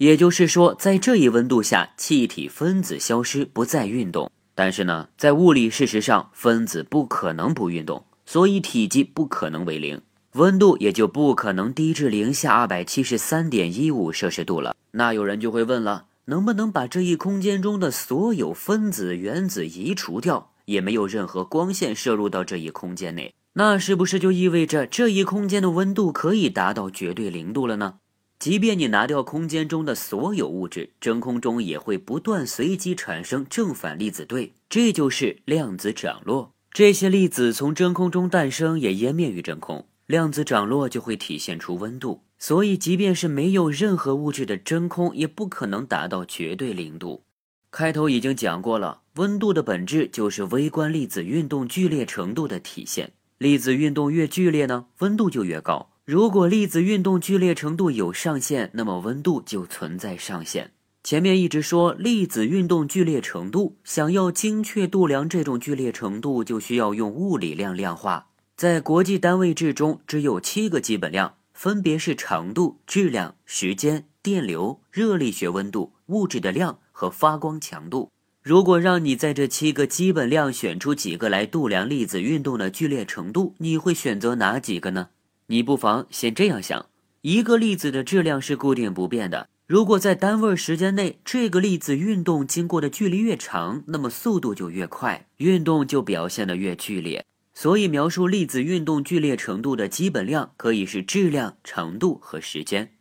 也就是说，在这一温度下，气体分子消失，不再运动。但是呢，在物理事实上，分子不可能不运动，所以体积不可能为零，温度也就不可能低至零下二百七十三点一五摄氏度了。那有人就会问了，能不能把这一空间中的所有分子、原子移除掉，也没有任何光线射入到这一空间内？那是不是就意味着这一空间的温度可以达到绝对零度了呢？即便你拿掉空间中的所有物质，真空中也会不断随机产生正反粒子对，这就是量子涨落。这些粒子从真空中诞生，也湮灭于真空，量子涨落就会体现出温度。所以，即便是没有任何物质的真空，也不可能达到绝对零度。开头已经讲过了，温度的本质就是微观粒子运动剧烈程度的体现。粒子运动越剧烈呢，温度就越高。如果粒子运动剧烈程度有上限，那么温度就存在上限。前面一直说粒子运动剧烈程度，想要精确度量这种剧烈程度，就需要用物理量量化。在国际单位制中，只有七个基本量，分别是长度、质量、时间、电流、热力学温度、物质的量和发光强度。如果让你在这七个基本量选出几个来度量粒子运动的剧烈程度，你会选择哪几个呢？你不妨先这样想：一个粒子的质量是固定不变的。如果在单位时间内，这个粒子运动经过的距离越长，那么速度就越快，运动就表现得越剧烈。所以，描述粒子运动剧烈程度的基本量可以是质量、长度和时间。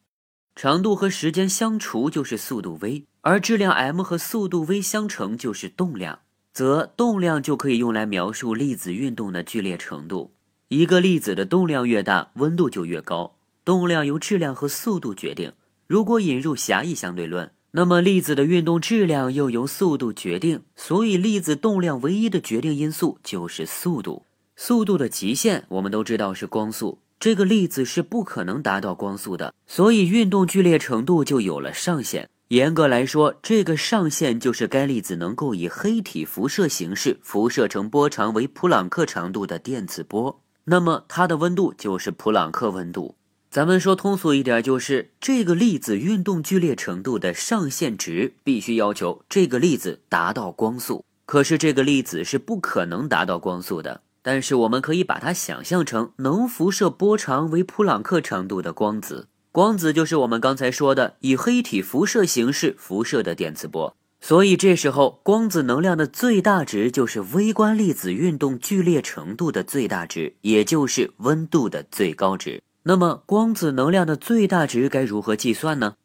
长度和时间相除就是速度 v，而质量 m 和速度 v 相乘就是动量，则动量就可以用来描述粒子运动的剧烈程度。一个粒子的动量越大，温度就越高。动量由质量和速度决定。如果引入狭义相对论，那么粒子的运动质量又由速度决定。所以，粒子动量唯一的决定因素就是速度。速度的极限我们都知道是光速，这个粒子是不可能达到光速的，所以运动剧烈程度就有了上限。严格来说，这个上限就是该粒子能够以黑体辐射形式辐射成波长为普朗克长度的电磁波。那么它的温度就是普朗克温度。咱们说通俗一点，就是这个粒子运动剧烈程度的上限值必须要求这个粒子达到光速。可是这个粒子是不可能达到光速的。但是我们可以把它想象成能辐射波长为普朗克长度的光子。光子就是我们刚才说的以黑体辐射形式辐射的电磁波。所以这时候，光子能量的最大值就是微观粒子运动剧烈程度的最大值，也就是温度的最高值。那么，光子能量的最大值该如何计算呢？